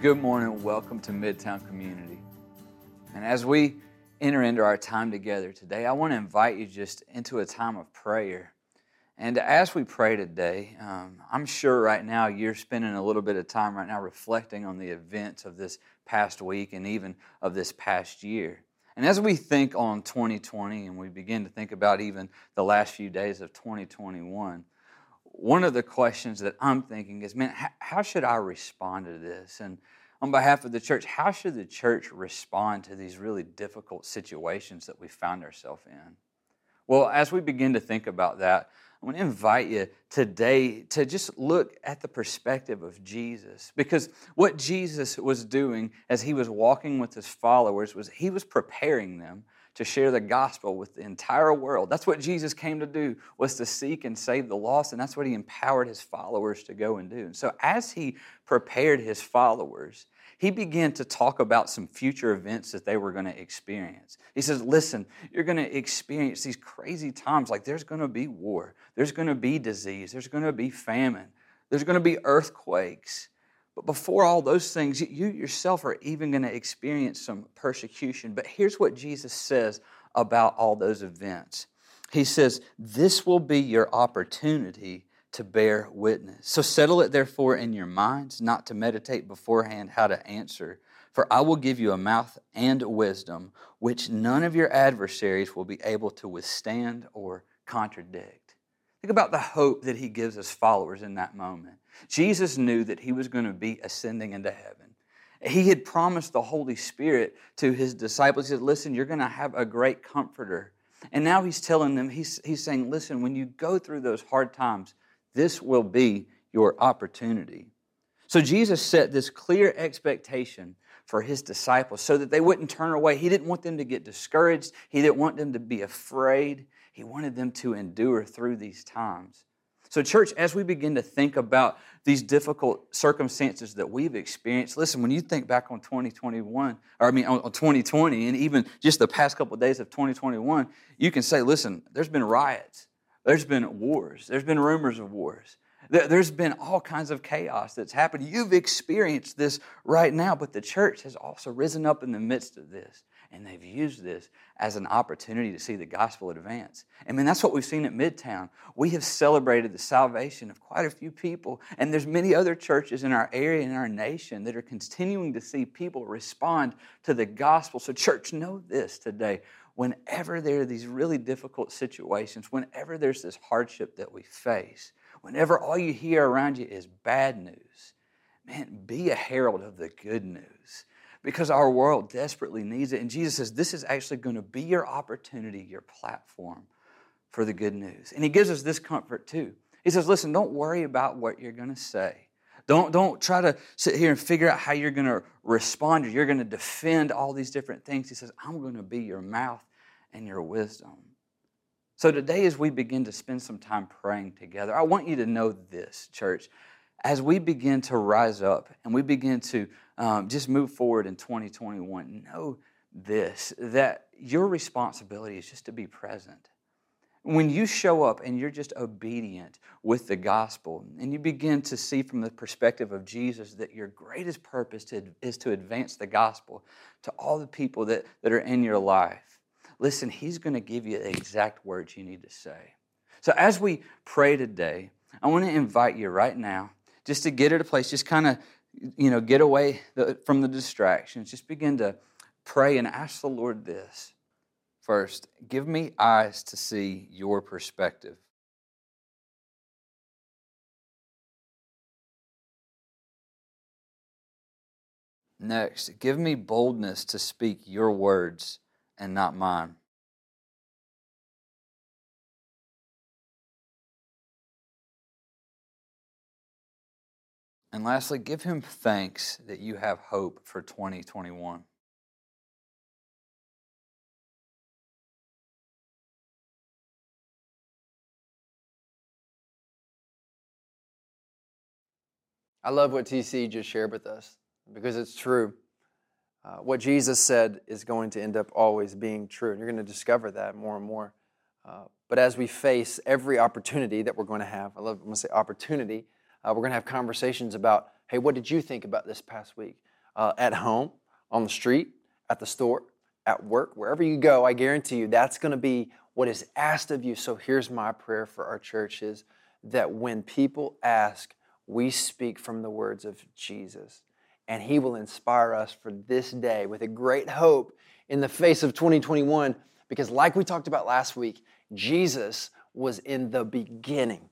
good morning. Welcome to Midtown Community. And as we enter into our time together today, I want to invite you just into a time of prayer. And as we pray today, um, I'm sure right now you're spending a little bit of time right now reflecting on the events of this past week and even of this past year. And as we think on 2020 and we begin to think about even the last few days of 2021, one of the questions that I'm thinking is, man, how should I respond to this? And on behalf of the church, how should the church respond to these really difficult situations that we found ourselves in? Well, as we begin to think about that, I want to invite you today to just look at the perspective of Jesus. Because what Jesus was doing as he was walking with his followers was he was preparing them to share the gospel with the entire world. That's what Jesus came to do, was to seek and save the lost, and that's what he empowered his followers to go and do. And so as he prepared his followers, he began to talk about some future events that they were going to experience. He says, Listen, you're going to experience these crazy times. Like there's going to be war, there's going to be disease, there's going to be famine, there's going to be earthquakes. But before all those things, you yourself are even going to experience some persecution. But here's what Jesus says about all those events He says, This will be your opportunity to bear witness. So settle it therefore in your minds, not to meditate beforehand how to answer. For I will give you a mouth and wisdom, which none of your adversaries will be able to withstand or contradict. Think about the hope that he gives his followers in that moment. Jesus knew that he was going to be ascending into heaven. He had promised the Holy Spirit to his disciples. He said, Listen, you're going to have a great comforter. And now he's telling them, he's, he's saying, Listen, when you go through those hard times, this will be your opportunity. So Jesus set this clear expectation for his disciples so that they wouldn't turn away. He didn't want them to get discouraged, he didn't want them to be afraid. He wanted them to endure through these times. So, church, as we begin to think about these difficult circumstances that we've experienced, listen, when you think back on 2021, or I mean on 2020, and even just the past couple of days of 2021, you can say, listen, there's been riots, there's been wars, there's been rumors of wars, there's been all kinds of chaos that's happened. You've experienced this right now, but the church has also risen up in the midst of this and they've used this as an opportunity to see the gospel advance. I mean, that's what we've seen at Midtown. We have celebrated the salvation of quite a few people, and there's many other churches in our area and our nation that are continuing to see people respond to the gospel. So, church, know this today. Whenever there are these really difficult situations, whenever there's this hardship that we face, whenever all you hear around you is bad news, man, be a herald of the good news because our world desperately needs it. And Jesus says, This is actually going to be your opportunity, your platform for the good news. And He gives us this comfort too. He says, Listen, don't worry about what you're going to say. Don't, don't try to sit here and figure out how you're going to respond or you're going to defend all these different things. He says, I'm going to be your mouth and your wisdom. So today, as we begin to spend some time praying together, I want you to know this, church. As we begin to rise up and we begin to um, just move forward in 2021, know this that your responsibility is just to be present. When you show up and you're just obedient with the gospel, and you begin to see from the perspective of Jesus that your greatest purpose to, is to advance the gospel to all the people that, that are in your life, listen, He's going to give you the exact words you need to say. So as we pray today, I want to invite you right now just to get at a place, just kind of you know, get away from the distractions. Just begin to pray and ask the Lord this. First, give me eyes to see your perspective. Next, give me boldness to speak your words and not mine. And lastly, give him thanks that you have hope for 2021. I love what TC just shared with us because it's true. Uh, what Jesus said is going to end up always being true, and you're going to discover that more and more. Uh, but as we face every opportunity that we're going to have, I love, I'm going to say opportunity, uh, we're going to have conversations about, hey, what did you think about this past week? uh, at home, on the street, at the store, at work, wherever you go, I guarantee you that's going to be what is asked of you. So here's my prayer for our churches that when people ask, we speak from the words of Jesus. And He will inspire us for this day with a great hope in the face of 2021. Because, like we talked about last week, Jesus was in the beginning.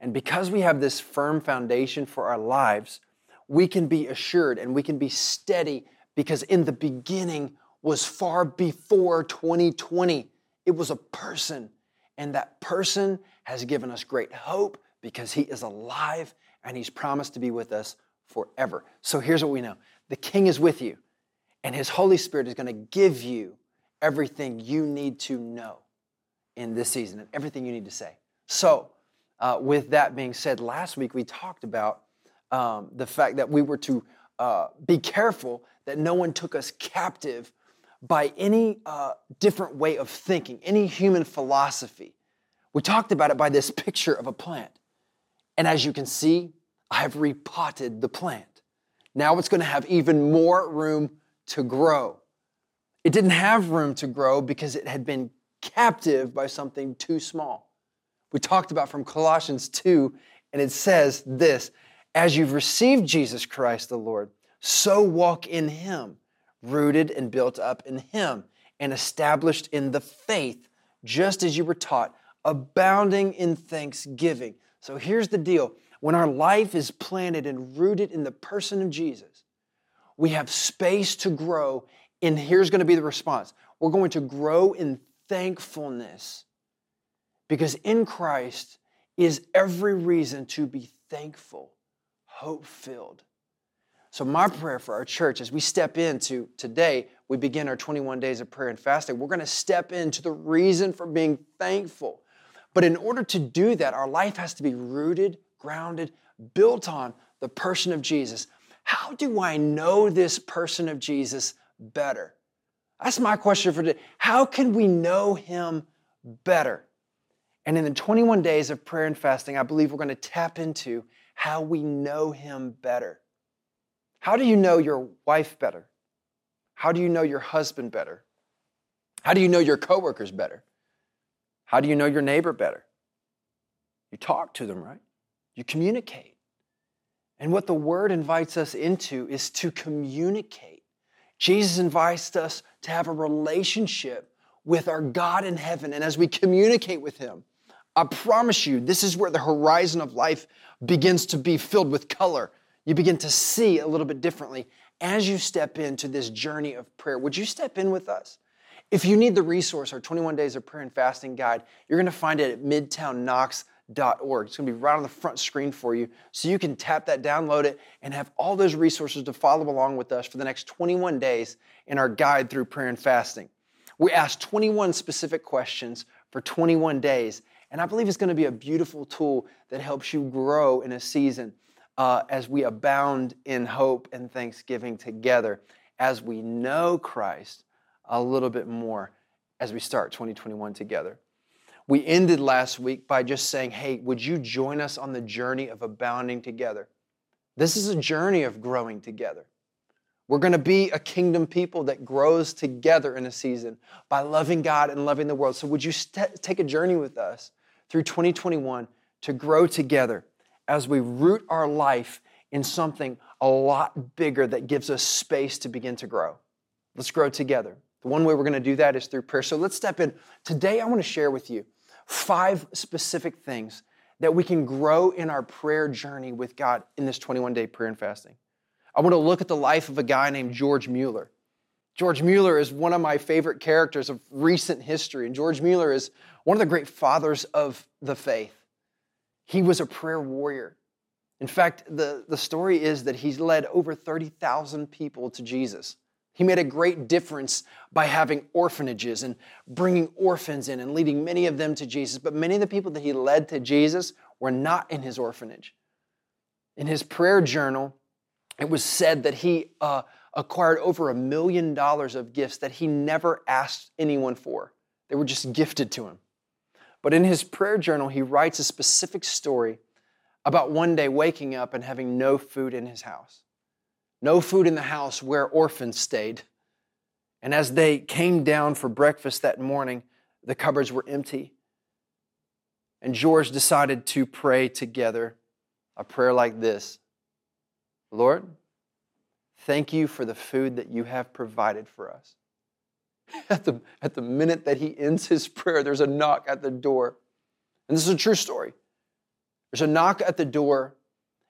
And because we have this firm foundation for our lives, we can be assured and we can be steady because in the beginning was far before 2020. It was a person, and that person has given us great hope because he is alive and he's promised to be with us forever. So here's what we know the King is with you, and his Holy Spirit is going to give you everything you need to know in this season and everything you need to say. So, uh, with that being said, last week we talked about um, the fact that we were to uh, be careful that no one took us captive by any uh, different way of thinking, any human philosophy. We talked about it by this picture of a plant. And as you can see, I have repotted the plant. Now it's going to have even more room to grow. It didn't have room to grow because it had been captive by something too small. We talked about from Colossians 2, and it says this As you've received Jesus Christ the Lord, so walk in him, rooted and built up in him, and established in the faith, just as you were taught, abounding in thanksgiving. So here's the deal when our life is planted and rooted in the person of Jesus, we have space to grow. And here's going to be the response we're going to grow in thankfulness because in Christ is every reason to be thankful, hope filled. So, my prayer for our church as we step into today, we begin our 21 days of prayer and fasting. We're going to step into the reason for being thankful. But in order to do that, our life has to be rooted, grounded, built on the person of Jesus. How do I know this person of Jesus better? That's my question for today. How can we know him better? And in the 21 days of prayer and fasting, I believe we're going to tap into how we know him better. How do you know your wife better? How do you know your husband better? How do you know your coworkers better? How do you know your neighbor better? You talk to them, right? You communicate. And what the word invites us into is to communicate. Jesus invites us to have a relationship with our God in heaven. And as we communicate with Him, I promise you, this is where the horizon of life begins to be filled with color you begin to see a little bit differently as you step into this journey of prayer. Would you step in with us? If you need the resource, our 21 Days of Prayer and Fasting Guide, you're going to find it at midtownknox.org. It's going to be right on the front screen for you. So you can tap that, download it, and have all those resources to follow along with us for the next 21 days in our guide through prayer and fasting. We ask 21 specific questions for 21 days, and I believe it's going to be a beautiful tool that helps you grow in a season uh, as we abound in hope and thanksgiving together as we know Christ a little bit more as we start 2021 together. We ended last week by just saying, hey, would you join us on the journey of abounding together? This is a journey of growing together. We're going to be a kingdom people that grows together in a season by loving God and loving the world. So, would you st- take a journey with us through 2021 to grow together as we root our life in something a lot bigger that gives us space to begin to grow. Let's grow together. The one way we're going to do that is through prayer. So let's step in. Today, I want to share with you five specific things that we can grow in our prayer journey with God in this 21 day prayer and fasting. I want to look at the life of a guy named George Mueller. George Mueller is one of my favorite characters of recent history, and George Mueller is one of the great fathers of the faith. He was a prayer warrior. In fact, the, the story is that he's led over 30,000 people to Jesus. He made a great difference by having orphanages and bringing orphans in and leading many of them to Jesus. But many of the people that he led to Jesus were not in his orphanage. In his prayer journal, it was said that he uh, acquired over a million dollars of gifts that he never asked anyone for. They were just gifted to him. But in his prayer journal, he writes a specific story about one day waking up and having no food in his house. no food in the house where orphans stayed. And as they came down for breakfast that morning, the cupboards were empty. And George decided to pray together a prayer like this Lord, thank you for the food that you have provided for us. At the, at the minute that he ends his prayer, there's a knock at the door. And this is a true story. There's a knock at the door,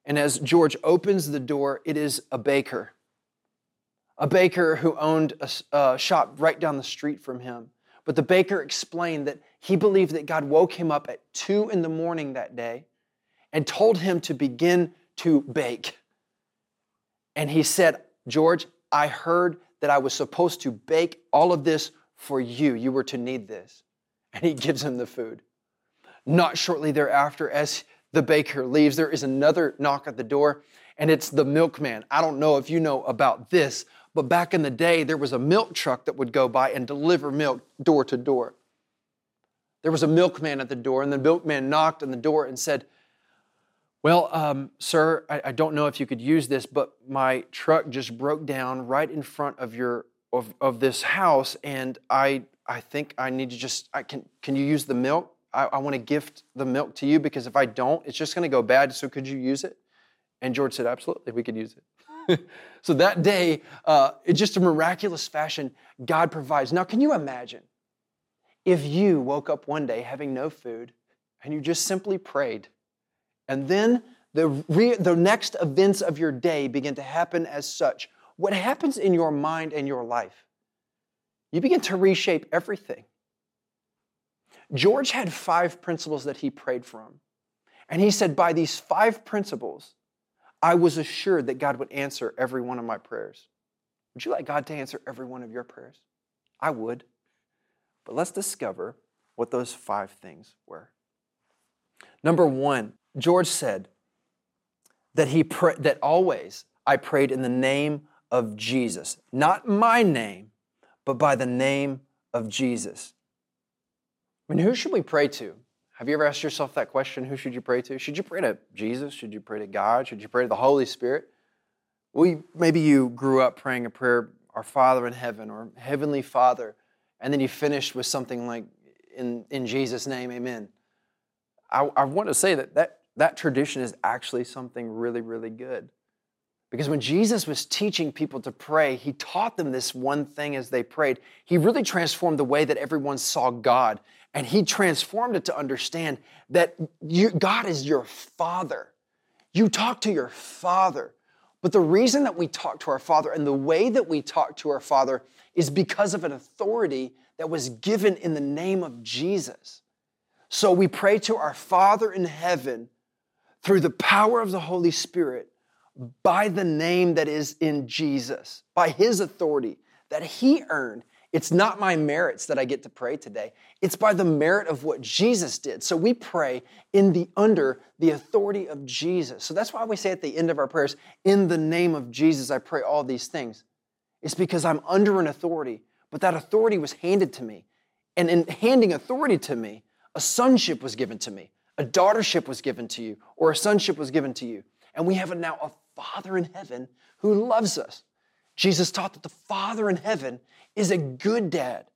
and as George opens the door, it is a baker. A baker who owned a, a shop right down the street from him. But the baker explained that he believed that God woke him up at two in the morning that day and told him to begin to bake. And he said, George, I heard that I was supposed to bake all of this for you. You were to need this. And he gives him the food. Not shortly thereafter, as the baker leaves, there is another knock at the door, and it's the milkman. I don't know if you know about this, but back in the day, there was a milk truck that would go by and deliver milk door to door. There was a milkman at the door, and the milkman knocked on the door and said, Well, um, sir, I, I don't know if you could use this, but my truck just broke down right in front of your of, of this house, and I I think I need to just I can can you use the milk? I, I want to gift the milk to you because if I don't, it's just going to go bad. So could you use it? And George said, absolutely, we could use it. so that day, uh, in just a miraculous fashion, God provides. Now, can you imagine if you woke up one day having no food and you just simply prayed, and then the, re- the next events of your day begin to happen as such? What happens in your mind and your life? You begin to reshape everything. George had five principles that he prayed from. And he said, By these five principles, I was assured that God would answer every one of my prayers. Would you like God to answer every one of your prayers? I would. But let's discover what those five things were. Number one, George said that he pray, that always I prayed in the name of Jesus, not my name, but by the name of Jesus. I mean, who should we pray to? Have you ever asked yourself that question? Who should you pray to? Should you pray to Jesus? Should you pray to God? Should you pray to the Holy Spirit? Well, maybe you grew up praying a prayer, Our Father in heaven, or Heavenly Father, and then you finished with something like, In, in Jesus' name, amen. I, I want to say that, that that tradition is actually something really, really good. Because when Jesus was teaching people to pray, he taught them this one thing as they prayed. He really transformed the way that everyone saw God and he transformed it to understand that you, God is your father. You talk to your father. But the reason that we talk to our father and the way that we talk to our father is because of an authority that was given in the name of Jesus. So we pray to our Father in heaven through the power of the Holy Spirit by the name that is in Jesus, by his authority that he earned it's not my merits that I get to pray today. It's by the merit of what Jesus did. So we pray in the under the authority of Jesus. So that's why we say at the end of our prayers, in the name of Jesus, I pray all these things. It's because I'm under an authority, but that authority was handed to me. And in handing authority to me, a sonship was given to me, a daughtership was given to you, or a sonship was given to you. And we have now a Father in heaven who loves us. Jesus taught that the Father in heaven is a good dad.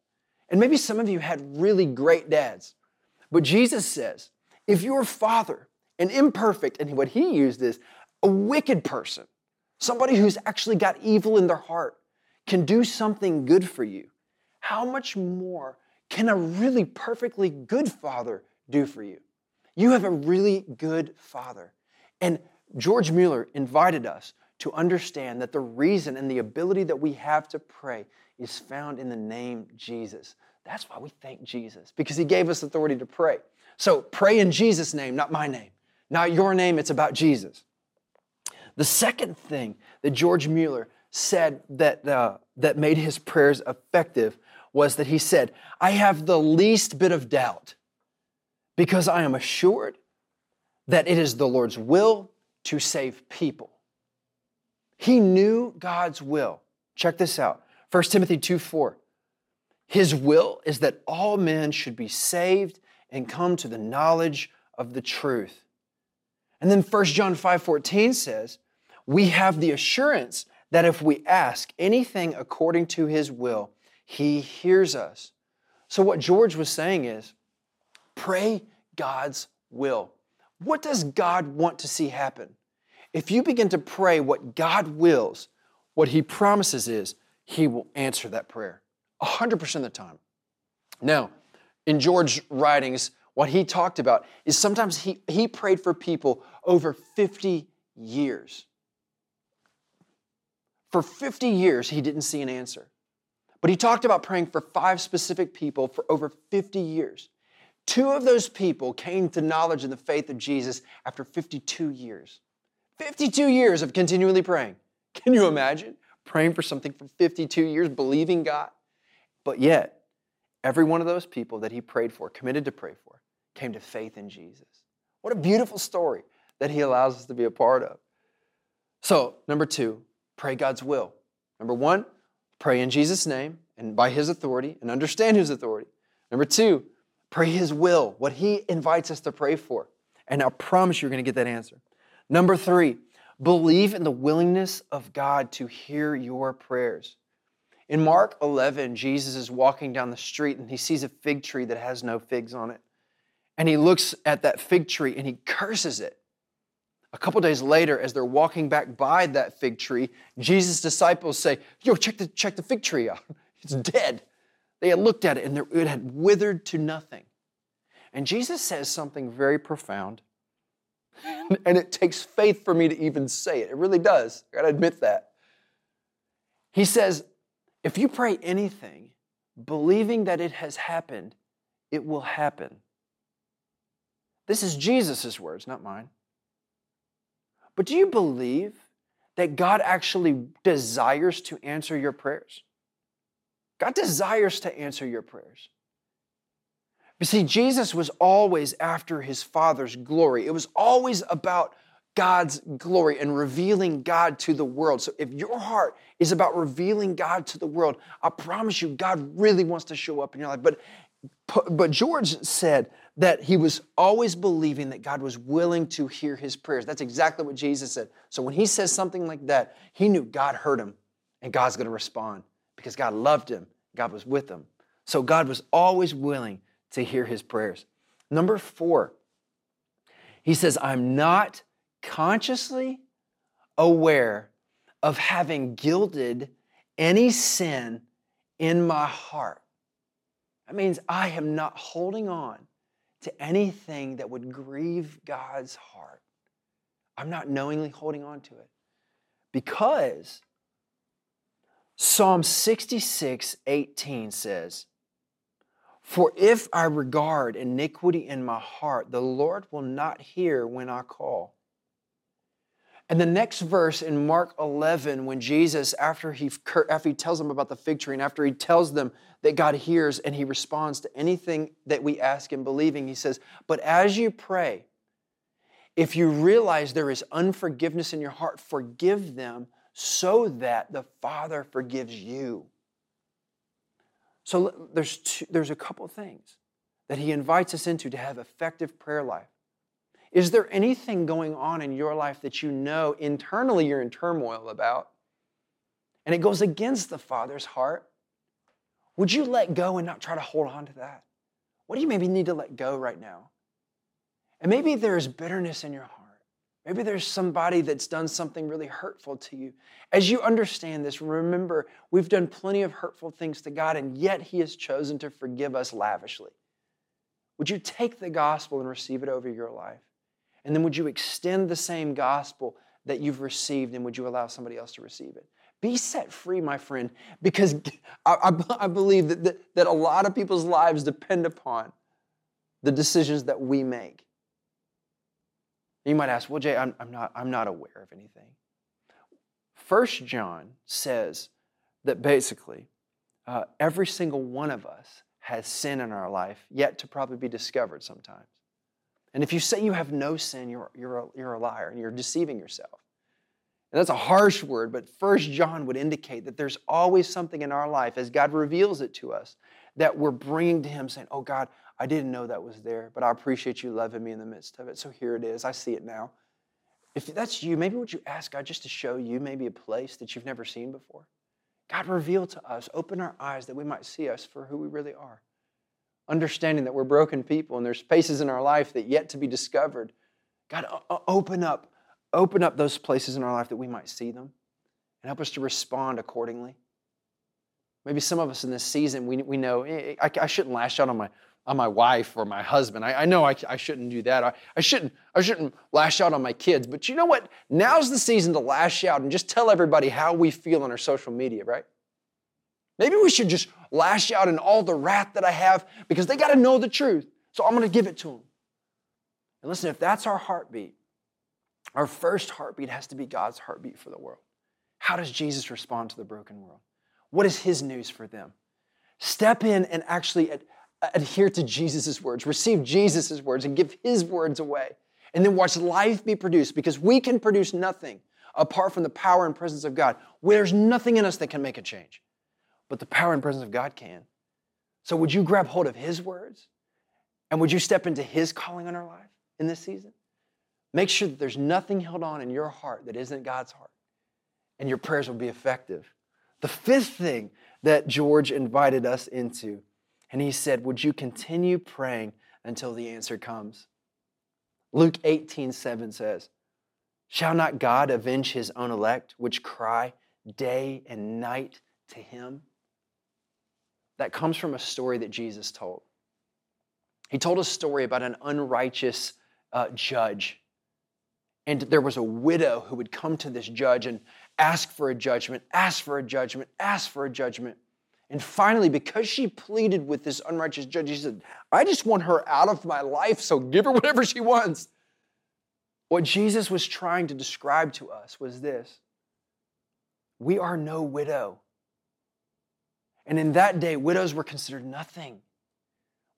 And maybe some of you had really great dads. But Jesus says, if your father, an imperfect, and what he used is a wicked person, somebody who's actually got evil in their heart, can do something good for you, how much more can a really perfectly good father do for you? You have a really good father. And George Mueller invited us to understand that the reason and the ability that we have to pray is found in the name Jesus. That's why we thank Jesus, because he gave us authority to pray. So pray in Jesus' name, not my name. Not your name, it's about Jesus. The second thing that George Mueller said that, uh, that made his prayers effective was that he said, I have the least bit of doubt because I am assured that it is the Lord's will to save people. He knew God's will. Check this out 1 Timothy 2 4. His will is that all men should be saved and come to the knowledge of the truth. And then 1 John 5 14 says, We have the assurance that if we ask anything according to his will, he hears us. So, what George was saying is pray God's will. What does God want to see happen? If you begin to pray what God wills, what he promises is he will answer that prayer 100% of the time. Now, in George's writings, what he talked about is sometimes he, he prayed for people over 50 years. For 50 years, he didn't see an answer. But he talked about praying for five specific people for over 50 years. Two of those people came to knowledge of the faith of Jesus after 52 years. 52 years of continually praying. Can you imagine praying for something for 52 years, believing God? But yet, every one of those people that he prayed for, committed to pray for, came to faith in Jesus. What a beautiful story that he allows us to be a part of. So, number two, pray God's will. Number one, pray in Jesus' name and by his authority and understand his authority. Number two, pray his will, what he invites us to pray for. And I promise you're going to get that answer. Number three, believe in the willingness of God to hear your prayers. In Mark 11, Jesus is walking down the street and he sees a fig tree that has no figs on it. And he looks at that fig tree and he curses it. A couple days later, as they're walking back by that fig tree, Jesus' disciples say, Yo, check the, check the fig tree out. It's dead. They had looked at it and it had withered to nothing. And Jesus says something very profound. And it takes faith for me to even say it. It really does. I gotta admit that. He says, if you pray anything, believing that it has happened, it will happen. This is Jesus' words, not mine. But do you believe that God actually desires to answer your prayers? God desires to answer your prayers. But see, Jesus was always after his Father's glory. It was always about God's glory and revealing God to the world. So if your heart is about revealing God to the world, I promise you, God really wants to show up in your life. But, but George said that he was always believing that God was willing to hear his prayers. That's exactly what Jesus said. So when he says something like that, he knew God heard him and God's going to respond because God loved him. God was with him. So God was always willing to hear his prayers. Number four, he says, I'm not consciously aware of having gilded any sin in my heart. That means I am not holding on to anything that would grieve God's heart. I'm not knowingly holding on to it because Psalm 66 18 says, For if I regard iniquity in my heart, the Lord will not hear when I call. And the next verse in Mark 11, when Jesus, after he, after he tells them about the fig tree and after he tells them that God hears and he responds to anything that we ask in believing, he says, But as you pray, if you realize there is unforgiveness in your heart, forgive them so that the Father forgives you. So there's, two, there's a couple things that he invites us into to have effective prayer life. Is there anything going on in your life that you know internally you're in turmoil about? And it goes against the Father's heart? Would you let go and not try to hold on to that? What do you maybe need to let go right now? And maybe there's bitterness in your heart. Maybe there's somebody that's done something really hurtful to you. As you understand this, remember we've done plenty of hurtful things to God, and yet He has chosen to forgive us lavishly. Would you take the gospel and receive it over your life? And then would you extend the same gospel that you've received and would you allow somebody else to receive it? Be set free, my friend, because I, I, I believe that, that, that a lot of people's lives depend upon the decisions that we make. You might ask, well, Jay, I'm, I'm, not, I'm not aware of anything. First John says that basically uh, every single one of us has sin in our life yet to probably be discovered sometimes. And if you say you have no sin, you're, you're, a, you're a liar and you're deceiving yourself. And that's a harsh word, but First John would indicate that there's always something in our life as God reveals it to us that we're bringing to Him saying, Oh God, I didn't know that was there, but I appreciate you loving me in the midst of it. So here it is. I see it now. If that's you, maybe would you ask God just to show you maybe a place that you've never seen before? God, reveal to us, open our eyes that we might see us for who we really are. Understanding that we're broken people and there's spaces in our life that yet to be discovered. God, open up, open up those places in our life that we might see them and help us to respond accordingly. Maybe some of us in this season, we, we know I, I shouldn't lash out on my, on my wife or my husband. I, I know I, I shouldn't do that. I, I, shouldn't, I shouldn't lash out on my kids. But you know what? Now's the season to lash out and just tell everybody how we feel on our social media, right? Maybe we should just lash out in all the wrath that I have because they got to know the truth. So I'm going to give it to them. And listen, if that's our heartbeat, our first heartbeat has to be God's heartbeat for the world. How does Jesus respond to the broken world? What is his news for them? Step in and actually adhere to Jesus' words, receive Jesus' words, and give his words away. And then watch life be produced because we can produce nothing apart from the power and presence of God. There's nothing in us that can make a change, but the power and presence of God can. So, would you grab hold of his words? And would you step into his calling on our life in this season? Make sure that there's nothing held on in your heart that isn't God's heart, and your prayers will be effective. The fifth thing that George invited us into, and he said, Would you continue praying until the answer comes? Luke 18, 7 says, Shall not God avenge his own elect, which cry day and night to him? That comes from a story that Jesus told. He told a story about an unrighteous uh, judge. And there was a widow who would come to this judge and ask for a judgment, ask for a judgment, ask for a judgment. And finally, because she pleaded with this unrighteous judge, he said, I just want her out of my life, so give her whatever she wants. What Jesus was trying to describe to us was this We are no widow. And in that day, widows were considered nothing.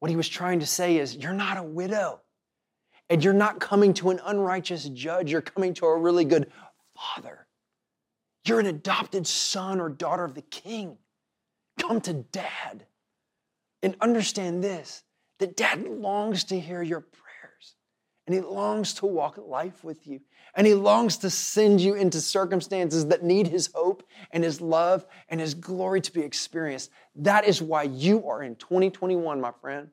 What he was trying to say is, You're not a widow. And you're not coming to an unrighteous judge, you're coming to a really good father. You're an adopted son or daughter of the king. Come to dad and understand this that dad longs to hear your prayers and he longs to walk life with you and he longs to send you into circumstances that need his hope and his love and his glory to be experienced. That is why you are in 2021, my friend.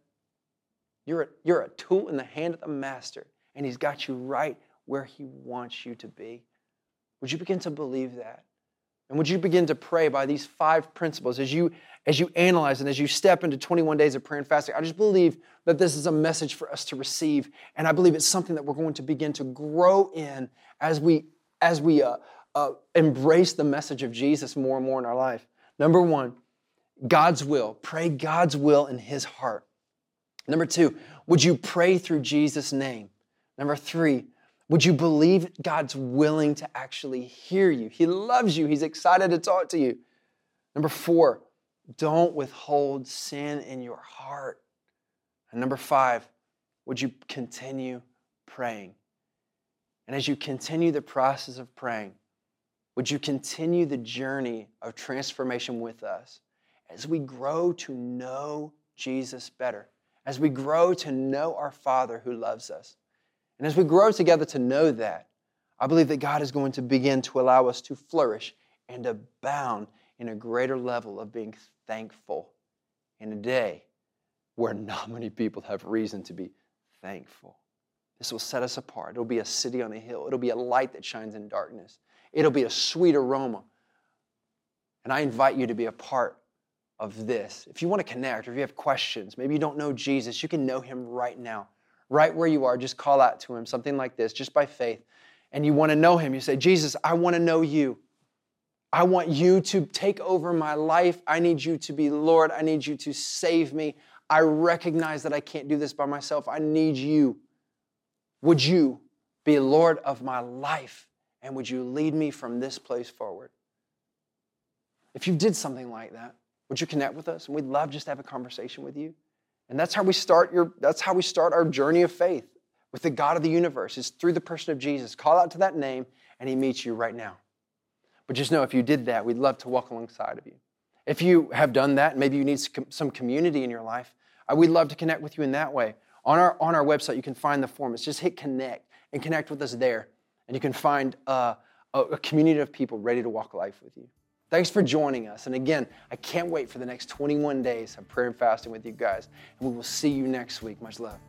You're a, you're a tool in the hand of the master, and he's got you right where he wants you to be. Would you begin to believe that? And would you begin to pray by these five principles as you as you analyze and as you step into 21 days of prayer and fasting? I just believe that this is a message for us to receive, and I believe it's something that we're going to begin to grow in as we as we uh, uh, embrace the message of Jesus more and more in our life. Number one, God's will. Pray God's will in His heart. Number two, would you pray through Jesus' name? Number three, would you believe God's willing to actually hear you? He loves you, He's excited to talk to you. Number four, don't withhold sin in your heart. And number five, would you continue praying? And as you continue the process of praying, would you continue the journey of transformation with us as we grow to know Jesus better, as we grow to know our Father who loves us? And as we grow together to know that, I believe that God is going to begin to allow us to flourish and abound in a greater level of being thankful in a day where not many people have reason to be thankful. This will set us apart. It'll be a city on a hill, it'll be a light that shines in darkness, it'll be a sweet aroma. And I invite you to be a part of this. If you want to connect or if you have questions, maybe you don't know Jesus, you can know him right now right where you are, just call out to him, something like this, just by faith. And you want to know him. You say, Jesus, I want to know you. I want you to take over my life. I need you to be Lord. I need you to save me. I recognize that I can't do this by myself. I need you. Would you be Lord of my life? And would you lead me from this place forward? If you did something like that, would you connect with us? And we'd love just to have a conversation with you. And that's how we start your that's how we start our journey of faith with the God of the universe. Is through the person of Jesus. Call out to that name and he meets you right now. But just know if you did that, we'd love to walk alongside of you. If you have done that, maybe you need some community in your life, uh, we'd love to connect with you in that way. On our, on our website, you can find the form. It's just hit connect and connect with us there. and you can find a, a, a community of people ready to walk life with you. Thanks for joining us. And again, I can't wait for the next 21 days of prayer and fasting with you guys. And we will see you next week. Much love.